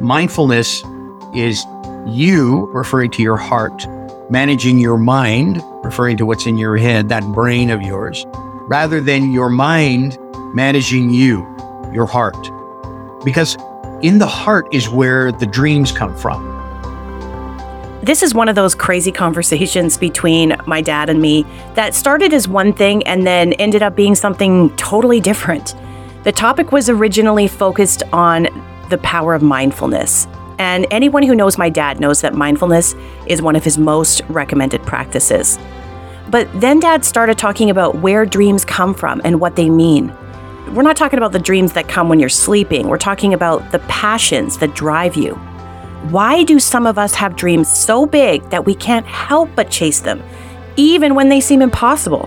mindfulness is you referring to your heart, managing your mind, referring to what's in your head, that brain of yours, rather than your mind managing you, your heart. Because in the heart is where the dreams come from. This is one of those crazy conversations between my dad and me that started as one thing and then ended up being something totally different. The topic was originally focused on the power of mindfulness. And anyone who knows my dad knows that mindfulness is one of his most recommended practices. But then dad started talking about where dreams come from and what they mean. We're not talking about the dreams that come when you're sleeping, we're talking about the passions that drive you. Why do some of us have dreams so big that we can't help but chase them, even when they seem impossible?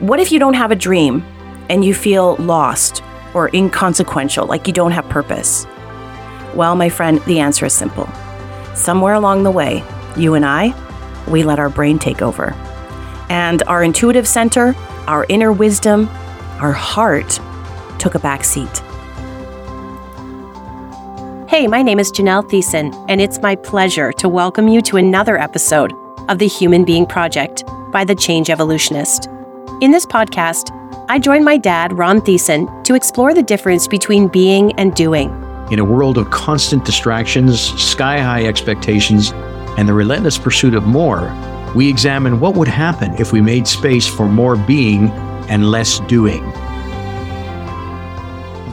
What if you don't have a dream and you feel lost or inconsequential, like you don't have purpose? Well, my friend, the answer is simple. Somewhere along the way, you and I, we let our brain take over. And our intuitive center, our inner wisdom, our heart took a back seat. Hey, my name is Janelle Thiessen, and it's my pleasure to welcome you to another episode of The Human Being Project by The Change Evolutionist. In this podcast, I joined my dad, Ron Thiessen, to explore the difference between being and doing. In a world of constant distractions, sky high expectations, and the relentless pursuit of more, we examine what would happen if we made space for more being and less doing.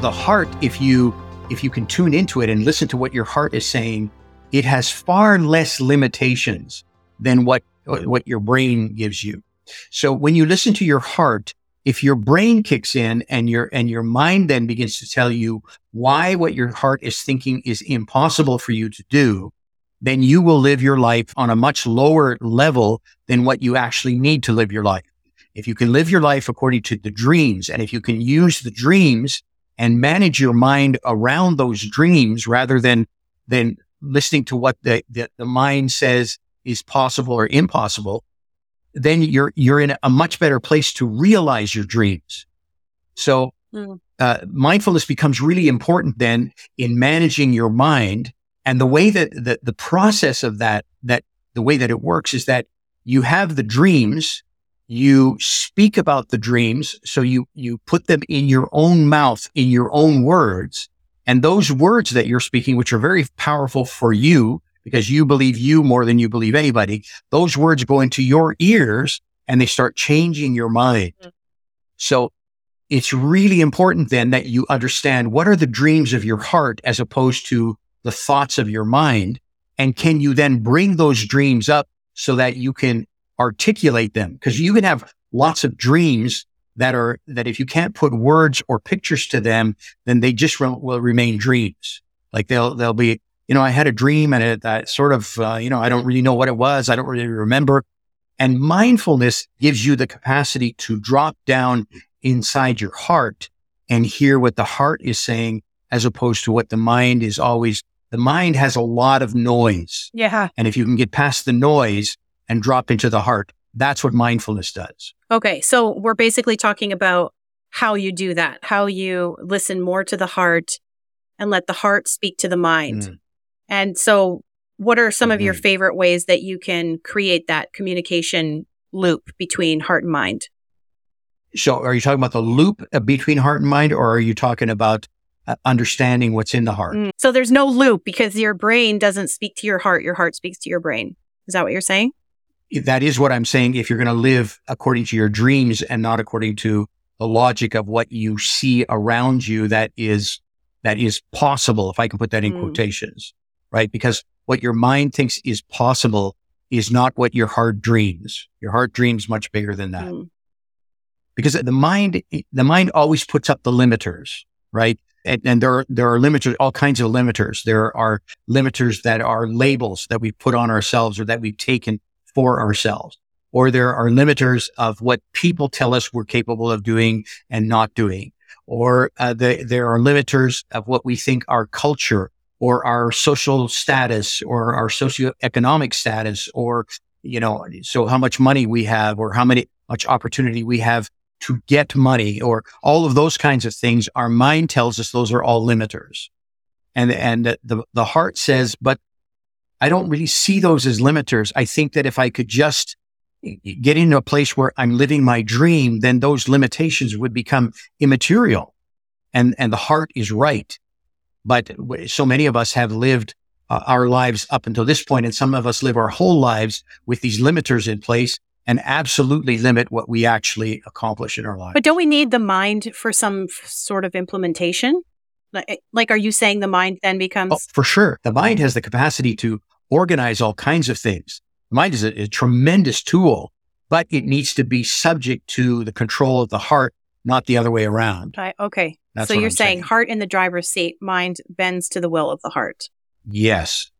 The heart, if you if you can tune into it and listen to what your heart is saying, it has far less limitations than what, what your brain gives you. So when you listen to your heart, if your brain kicks in and your, and your mind then begins to tell you why what your heart is thinking is impossible for you to do, then you will live your life on a much lower level than what you actually need to live your life. If you can live your life according to the dreams and if you can use the dreams and manage your mind around those dreams rather than than listening to what the, the, the mind says is possible or impossible, then you're you're in a much better place to realize your dreams. So mm. uh, mindfulness becomes really important then in managing your mind. And the way that the, the process of that that the way that it works is that you have the dreams you speak about the dreams. So you, you put them in your own mouth, in your own words. And those words that you're speaking, which are very powerful for you because you believe you more than you believe anybody, those words go into your ears and they start changing your mind. Mm-hmm. So it's really important then that you understand what are the dreams of your heart as opposed to the thoughts of your mind. And can you then bring those dreams up so that you can articulate them because you can have lots of dreams that are that if you can't put words or pictures to them, then they just re- will remain dreams. Like they'll they'll be you know I had a dream and it that sort of uh, you know I don't really know what it was. I don't really remember. And mindfulness gives you the capacity to drop down inside your heart and hear what the heart is saying as opposed to what the mind is always the mind has a lot of noise. Yeah. And if you can get past the noise, and drop into the heart. That's what mindfulness does. Okay. So we're basically talking about how you do that, how you listen more to the heart and let the heart speak to the mind. Mm. And so, what are some mm-hmm. of your mm-hmm. favorite ways that you can create that communication loop between heart and mind? So, are you talking about the loop uh, between heart and mind, or are you talking about uh, understanding what's in the heart? Mm. So, there's no loop because your brain doesn't speak to your heart, your heart speaks to your brain. Is that what you're saying? that is what I'm saying. If you're going to live according to your dreams and not according to the logic of what you see around you, that is, that is possible. If I can put that in mm. quotations, right? Because what your mind thinks is possible is not what your heart dreams. Your heart dreams much bigger than that. Mm. Because the mind, the mind always puts up the limiters, right? And, and, there are, there are limiters, all kinds of limiters. There are limiters that are labels that we put on ourselves or that we've taken for ourselves. Or there are limiters of what people tell us we're capable of doing and not doing. Or uh, the, there are limiters of what we think our culture or our social status or our socioeconomic status or, you know, so how much money we have or how many, much opportunity we have to get money or all of those kinds of things. Our mind tells us those are all limiters. And, and the, the heart says, but I don't really see those as limiters. I think that if I could just get into a place where I'm living my dream, then those limitations would become immaterial. And, and the heart is right. But so many of us have lived uh, our lives up until this point, and some of us live our whole lives with these limiters in place and absolutely limit what we actually accomplish in our lives. But don't we need the mind for some f- sort of implementation? Like, eh, like, are you saying the mind then becomes? Oh, for sure. The mind has the capacity to organize all kinds of things. The mind is a, a tremendous tool, but it needs to be subject to the control of the heart, not the other way around. okay. That's so you're saying, saying heart in the driver's seat, mind bends to the will of the heart. Yes.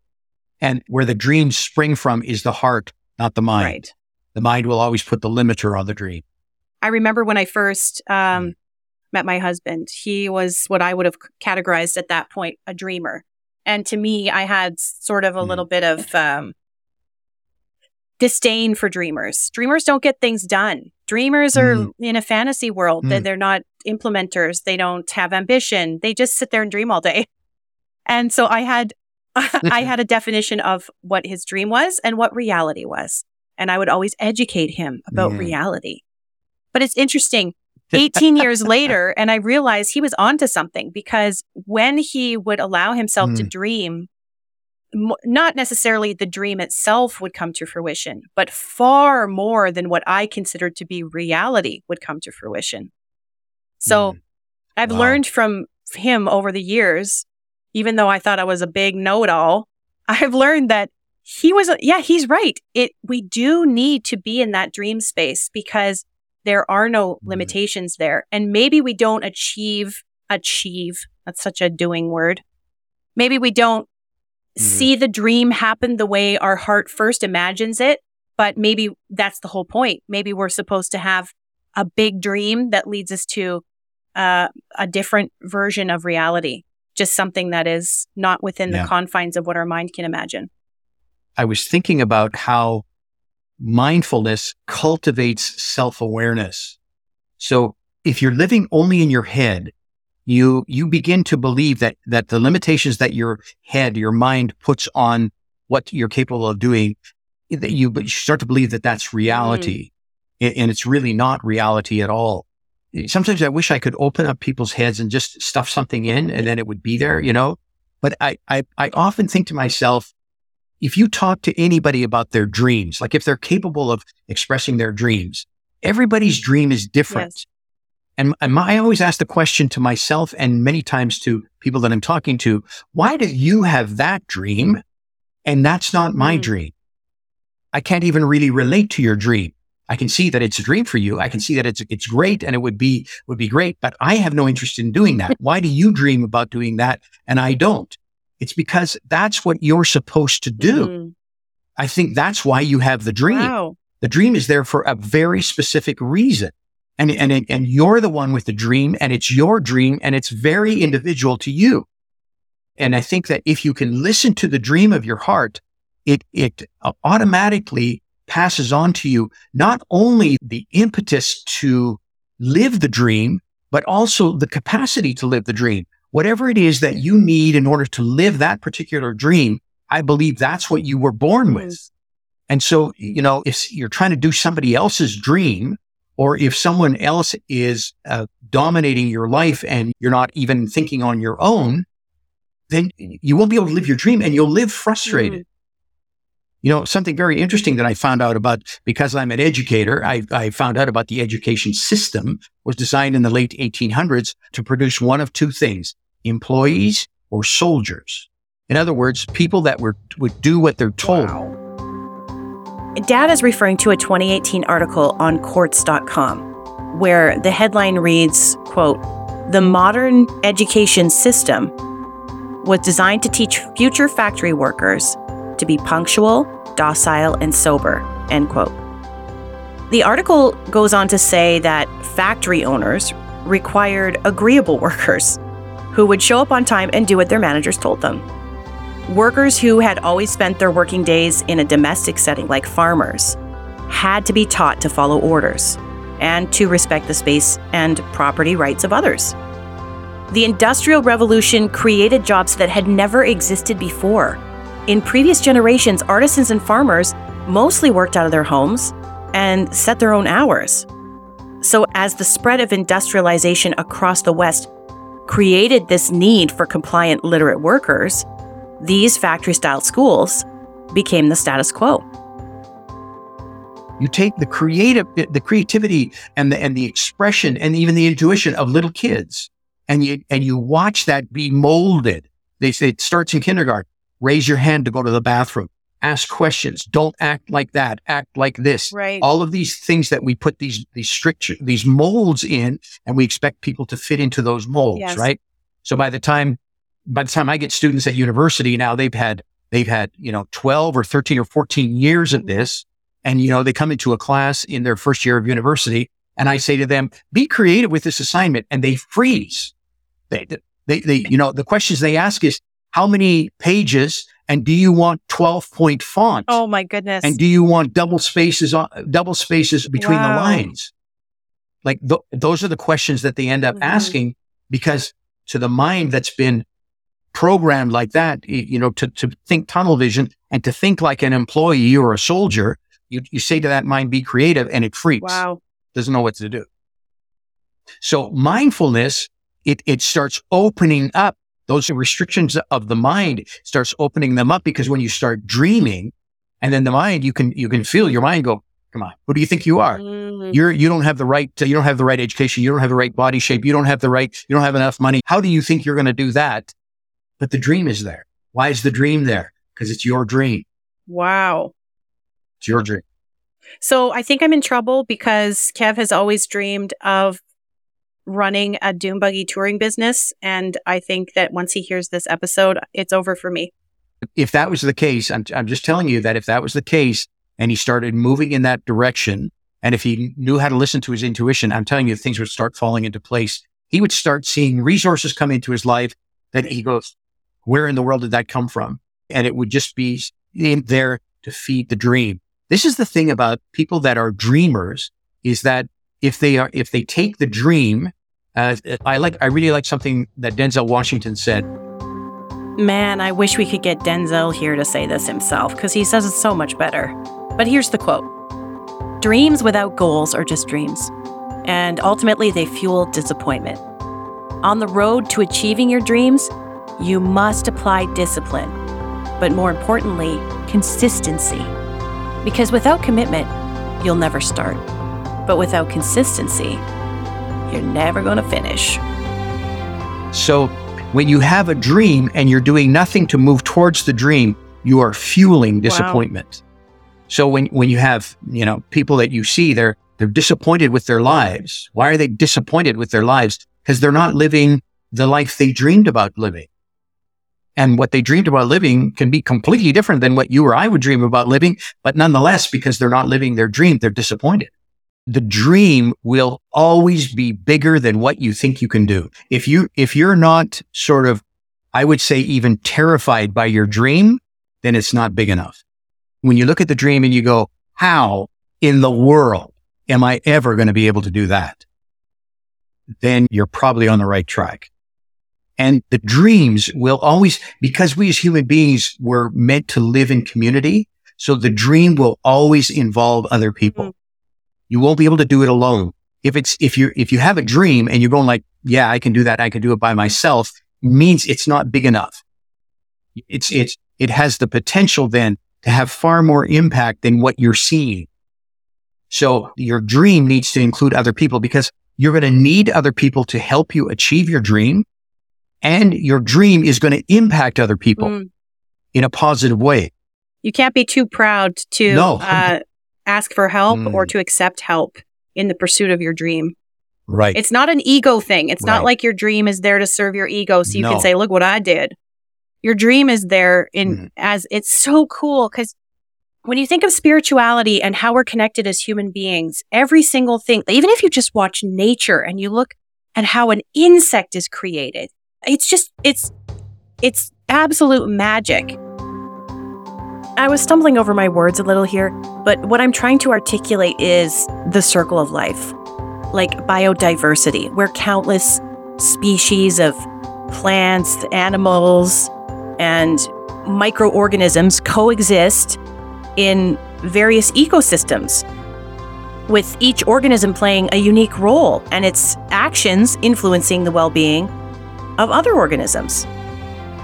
And where the dreams spring from is the heart, not the mind. Right. The mind will always put the limiter on the dream. I remember when I first um, mm. met my husband, he was what I would have categorized at that point a dreamer. And to me, I had sort of a mm. little bit of um, disdain for dreamers. Dreamers don't get things done. Dreamers are mm. in a fantasy world. Mm. They're not implementers. They don't have ambition. They just sit there and dream all day. And so I had I had a definition of what his dream was and what reality was. And I would always educate him about yeah. reality. But it's interesting. 18 years later, and I realized he was onto something because when he would allow himself mm. to dream, not necessarily the dream itself would come to fruition, but far more than what I considered to be reality would come to fruition. So mm. I've wow. learned from him over the years even though I thought I was a big know it all, I've learned that he was, yeah, he's right. It, we do need to be in that dream space because there are no mm-hmm. limitations there. And maybe we don't achieve, achieve. That's such a doing word. Maybe we don't mm-hmm. see the dream happen the way our heart first imagines it, but maybe that's the whole point. Maybe we're supposed to have a big dream that leads us to uh, a different version of reality just something that is not within yeah. the confines of what our mind can imagine. I was thinking about how mindfulness cultivates self awareness. So if you're living only in your head, you, you begin to believe that, that the limitations that your head, your mind puts on what you're capable of doing, that you, you start to believe that that's reality. Mm. And it's really not reality at all sometimes I wish I could open up people's heads and just stuff something in and then it would be there, you know? But I, I, I often think to myself, if you talk to anybody about their dreams, like if they're capable of expressing their dreams, everybody's dream is different. Yes. And, and my, I always ask the question to myself and many times to people that I'm talking to, why do you have that dream? And that's not my mm. dream. I can't even really relate to your dream. I can see that it's a dream for you. I can see that it's it's great and it would be would be great, but I have no interest in doing that. Why do you dream about doing that and I don't? It's because that's what you're supposed to do. Mm. I think that's why you have the dream. Wow. The dream is there for a very specific reason. And, and, and you're the one with the dream and it's your dream and it's very individual to you. And I think that if you can listen to the dream of your heart, it, it automatically passes on to you not only the impetus to live the dream, but also the capacity to live the dream. Whatever it is that you need in order to live that particular dream, I believe that's what you were born mm-hmm. with. And so, you know, if you're trying to do somebody else's dream, or if someone else is uh, dominating your life and you're not even thinking on your own, then you won't be able to live your dream and you'll live frustrated. Mm-hmm. You know, something very interesting that I found out about because I'm an educator, I, I, found out about the education system was designed in the late 1800s to produce one of two things, employees or soldiers. In other words, people that were, would do what they're told. Wow. Dad is referring to a 2018 article on quartz.com where the headline reads, quote, the modern education system was designed to teach future factory workers to be punctual, docile, and sober. End quote. The article goes on to say that factory owners required agreeable workers who would show up on time and do what their managers told them. Workers who had always spent their working days in a domestic setting, like farmers, had to be taught to follow orders and to respect the space and property rights of others. The Industrial Revolution created jobs that had never existed before. In previous generations, artisans and farmers mostly worked out of their homes and set their own hours. So, as the spread of industrialization across the West created this need for compliant literate workers, these factory style schools became the status quo. You take the creative, the creativity and the, and the expression and even the intuition of little kids and you, and you watch that be molded. They say it starts in kindergarten. Raise your hand to go to the bathroom. Ask questions. Don't act like that. Act like this. Right. All of these things that we put these, these strict, these molds in and we expect people to fit into those molds, Yes. right? So by the time, by the time I get students at university now, they've had, they've had, you know, 12 or 13 or 14 years of this. And, you know, they come into a class in their first year of university and I say to them, be creative with this assignment and they freeze. They, they, they, you know, the questions they ask is how many pages and do you want 12 point font? Oh my goodness. And do you want double spaces on double spaces between the lines? Like th- those are the questions that they end up Mhm. asking because to the mind that's been programmed like that, you know, to, to think tunnel vision and to think like an employee or a soldier, you, you say to that mind, be creative and it freaks wow. doesn't know what to do. So mindfulness, it, it starts opening up those restrictions of the mind starts opening them up because when you start dreaming and then the mind, you can, you can feel your mind go, come on, who do you think you are? Mm, You're, you don't have the right, to, you don't have the right education. You don't have the right body shape. You don't have the right, you don't have enough money. How do you think you're going to do that? But the dream is there. Why is the dream there? Because it's your dream. wow. It's your dream. So I think I'm in trouble because Kev has always dreamed of running a dune buggy touring business. And I think that once he hears this episode, it's over for me. if that was the case, I'm, I'm just telling you that if that was the case and he started moving in that direction, and if he knew how to listen to his intuition, I'm telling you, things would start falling into place. He would start seeing resources come into his life that he goes, where in the world did that come from? And it would just be there to feed the dream. This is the thing about people that are dreamers is that if they are, if they take the dream, uh, I like, I really like something that Denzel Washington said. Man, I wish we could get Denzel here to say this himself because he says it so much better. But here's the quote Dreams without goals are just dreams, and ultimately they fuel disappointment. On the road to achieving your dreams, you must apply discipline, but more importantly, consistency. Because without commitment, you'll never start. But without consistency, you're never going to finish. So when you have a dream and you're doing nothing to move towards the dream, you are fueling disappointment. So when, when you have, you know, people that you see, they're, they're disappointed with their lives. Why are they disappointed with their lives? Because they're not living the life they dreamed about living. And what they dreamed about living can be completely different than what you or I would dream about living. But nonetheless, because they're not living their dream, they're disappointed the dream will always be bigger than what you think you can do. If you, if you're not sort of, I would say even terrified by your dream, then it's not big enough. When you look at the dream and you go, how in the world am I ever going to be able to do that? Then you're probably on the right track. And the dreams will always, because we as human beings were meant to live in community. So the dream will always involve other people. Mhm. You won't be able to do it alone. If it's, if you, if you have a dream and you're going like, yeah, I can do that. I can do it by myself means it's not big enough. It's, it's, it has the potential then to have far more impact than what you're seeing. So your dream needs to include other people because you're going to need other people to help you achieve your dream. And your dream is going to impact other people Mm. in a positive way. You can't be too proud to No. uh, ask for help Mm. or to accept help in the pursuit of your dream. Right. It's not an ego thing. It's not like your dream is there to serve your ego so you No. can say, look what I did. Your dream is there in Mhm. as it's so cool because when you think of spirituality and how we're connected as human beings, every single thing, even if you just watch nature and you look at how an insect is created, it's just it's it's absolute magic. I was stumbling over my words a little here, but what I'm trying to articulate is the circle of life, like biodiversity, where countless species of plants, animals, and microorganisms coexist in various ecosystems, with each organism playing a unique role and its actions influencing the well being of other organisms.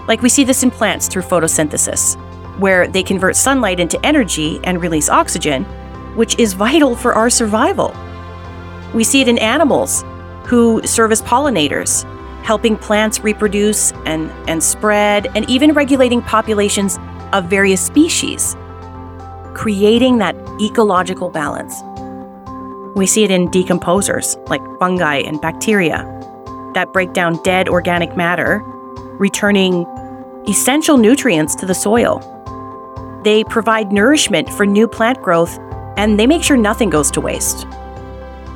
Like we see this in plants through photosynthesis, where they convert sunlight into energy and release oxygen, which is vital for our survival. We see it in animals who serve as pollinators, helping plants reproduce and, and spread, and even regulating populations of various species, creating that ecological balance. We see it in decomposers like fungi and bacteria that break down dead organic matter, returning essential nutrients to the soil. They provide nourishment for new plant growth and they make sure nothing goes to waste.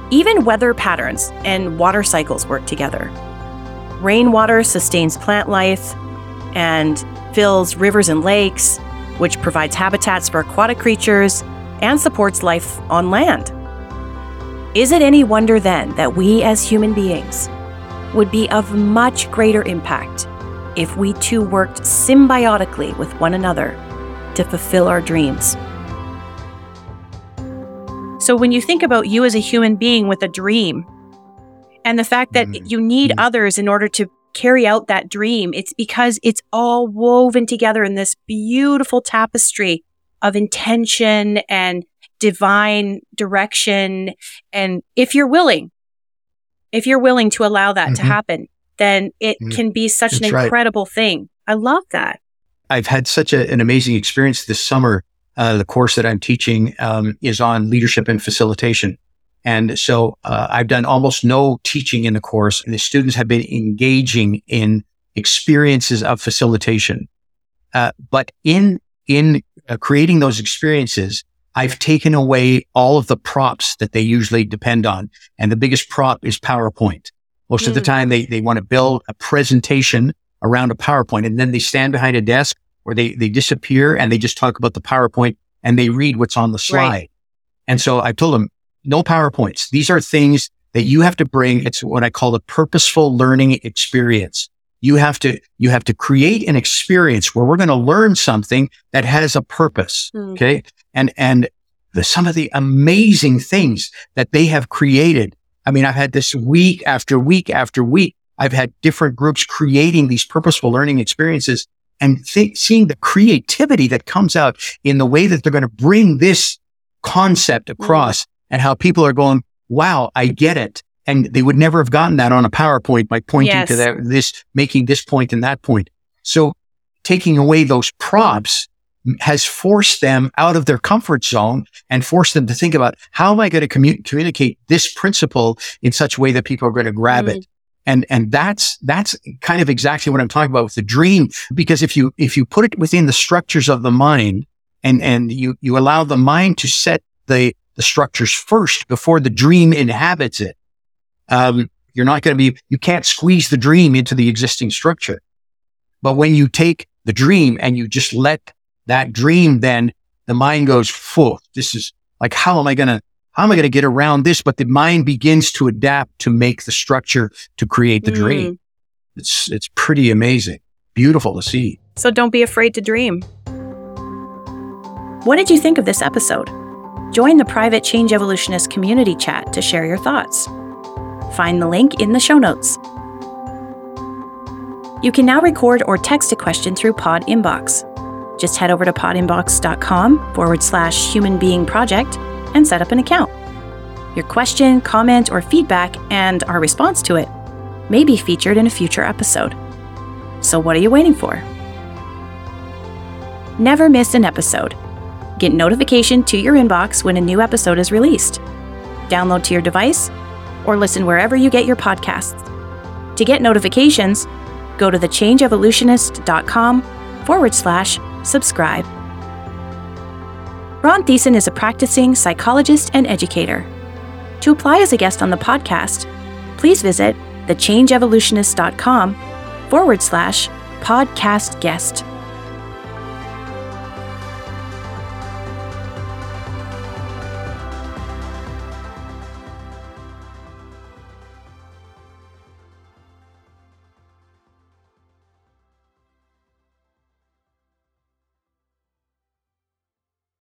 Even weather patterns and water cycles work together. Rainwater sustains plant life and fills rivers and lakes, which provides habitats for aquatic creatures and supports life on land. Is it any wonder then that we as human beings would be of much greater impact if we two worked symbiotically with one another to fulfill our dreams? So, when you think about you as a human being with a dream, and the fact that mm-hmm. you need mm-hmm. others in order to carry out that dream. It's because it's all woven together in this beautiful tapestry of intention and divine direction. And if you're willing, if you're willing to allow that mm-hmm. to happen, then it mm-hmm. can be such That's an incredible right. thing. I love that. I've had such a, an amazing experience this summer. Uh, the course that I'm teaching um, is on leadership and facilitation. And so uh, I've done almost no teaching in the course, and the students have been engaging in experiences of facilitation. Uh, but in in uh, creating those experiences, I've taken away all of the props that they usually depend on, and the biggest prop is PowerPoint. Most mm. of the mm. time, they they want to build a presentation around a PowerPoint, and then they stand behind a desk or they they disappear and they just talk about the PowerPoint and they read what's on the slide. Right. And so I told them no PowerPoints. These are things that you have to bring. It's what I call a purposeful learning experience. You have to, you have to create an experience where we're going to learn something that has a purpose. Mm. Okay. And, and the, some of the amazing things that they have created. I mean, I've had this week after week after week. I've had different groups creating these purposeful learning experiences and th- seeing the creativity that comes out in the way that they're going to bring this concept hmm. across and how people are going, wow, I get it. And they would never have gotten that on a PowerPoint by pointing yes. to that, this, making this point and that point. So taking away those props has forced them out of their comfort zone and forced them to think about how am I going to commu- communicate this principle in such a way that people are going to grab mm. it. And, and that's, that's kind of exactly what I'm talking about with the dream. Because if you, if you put it within the structures of the mind and, and you, you allow the mind to set the, the structures first before the dream inhabits it. Um, you're not going to be, you can't squeeze the dream into the existing structure. But when you take the dream and you just let that dream, then the mind goes, full. This is like, how am I going to, how am I going to get around this? But the mind begins to adapt to make the structure to create the mm. dream. It's, it's pretty amazing. Beautiful to see. So don't be afraid to dream. What did you think of this episode? Join the private Change Evolutionist community chat to share your thoughts. Find the link in the show notes. You can now record or text a question through PodInbox. Just head over to podinbox.com forward slash human being project and set up an account. Your question, comment, or feedback and our response to it may be featured in a future episode. So, what are you waiting for? Never miss an episode Get notification to your inbox when a new episode is released. Download to your device or listen wherever you get your podcasts. To get notifications, go to thechangeevolutionist.com forward slash subscribe. Ron Thiessen is a practicing psychologist and educator. To apply as a guest on the podcast, please visit thechangeevolutionist.com forward slash podcast guest.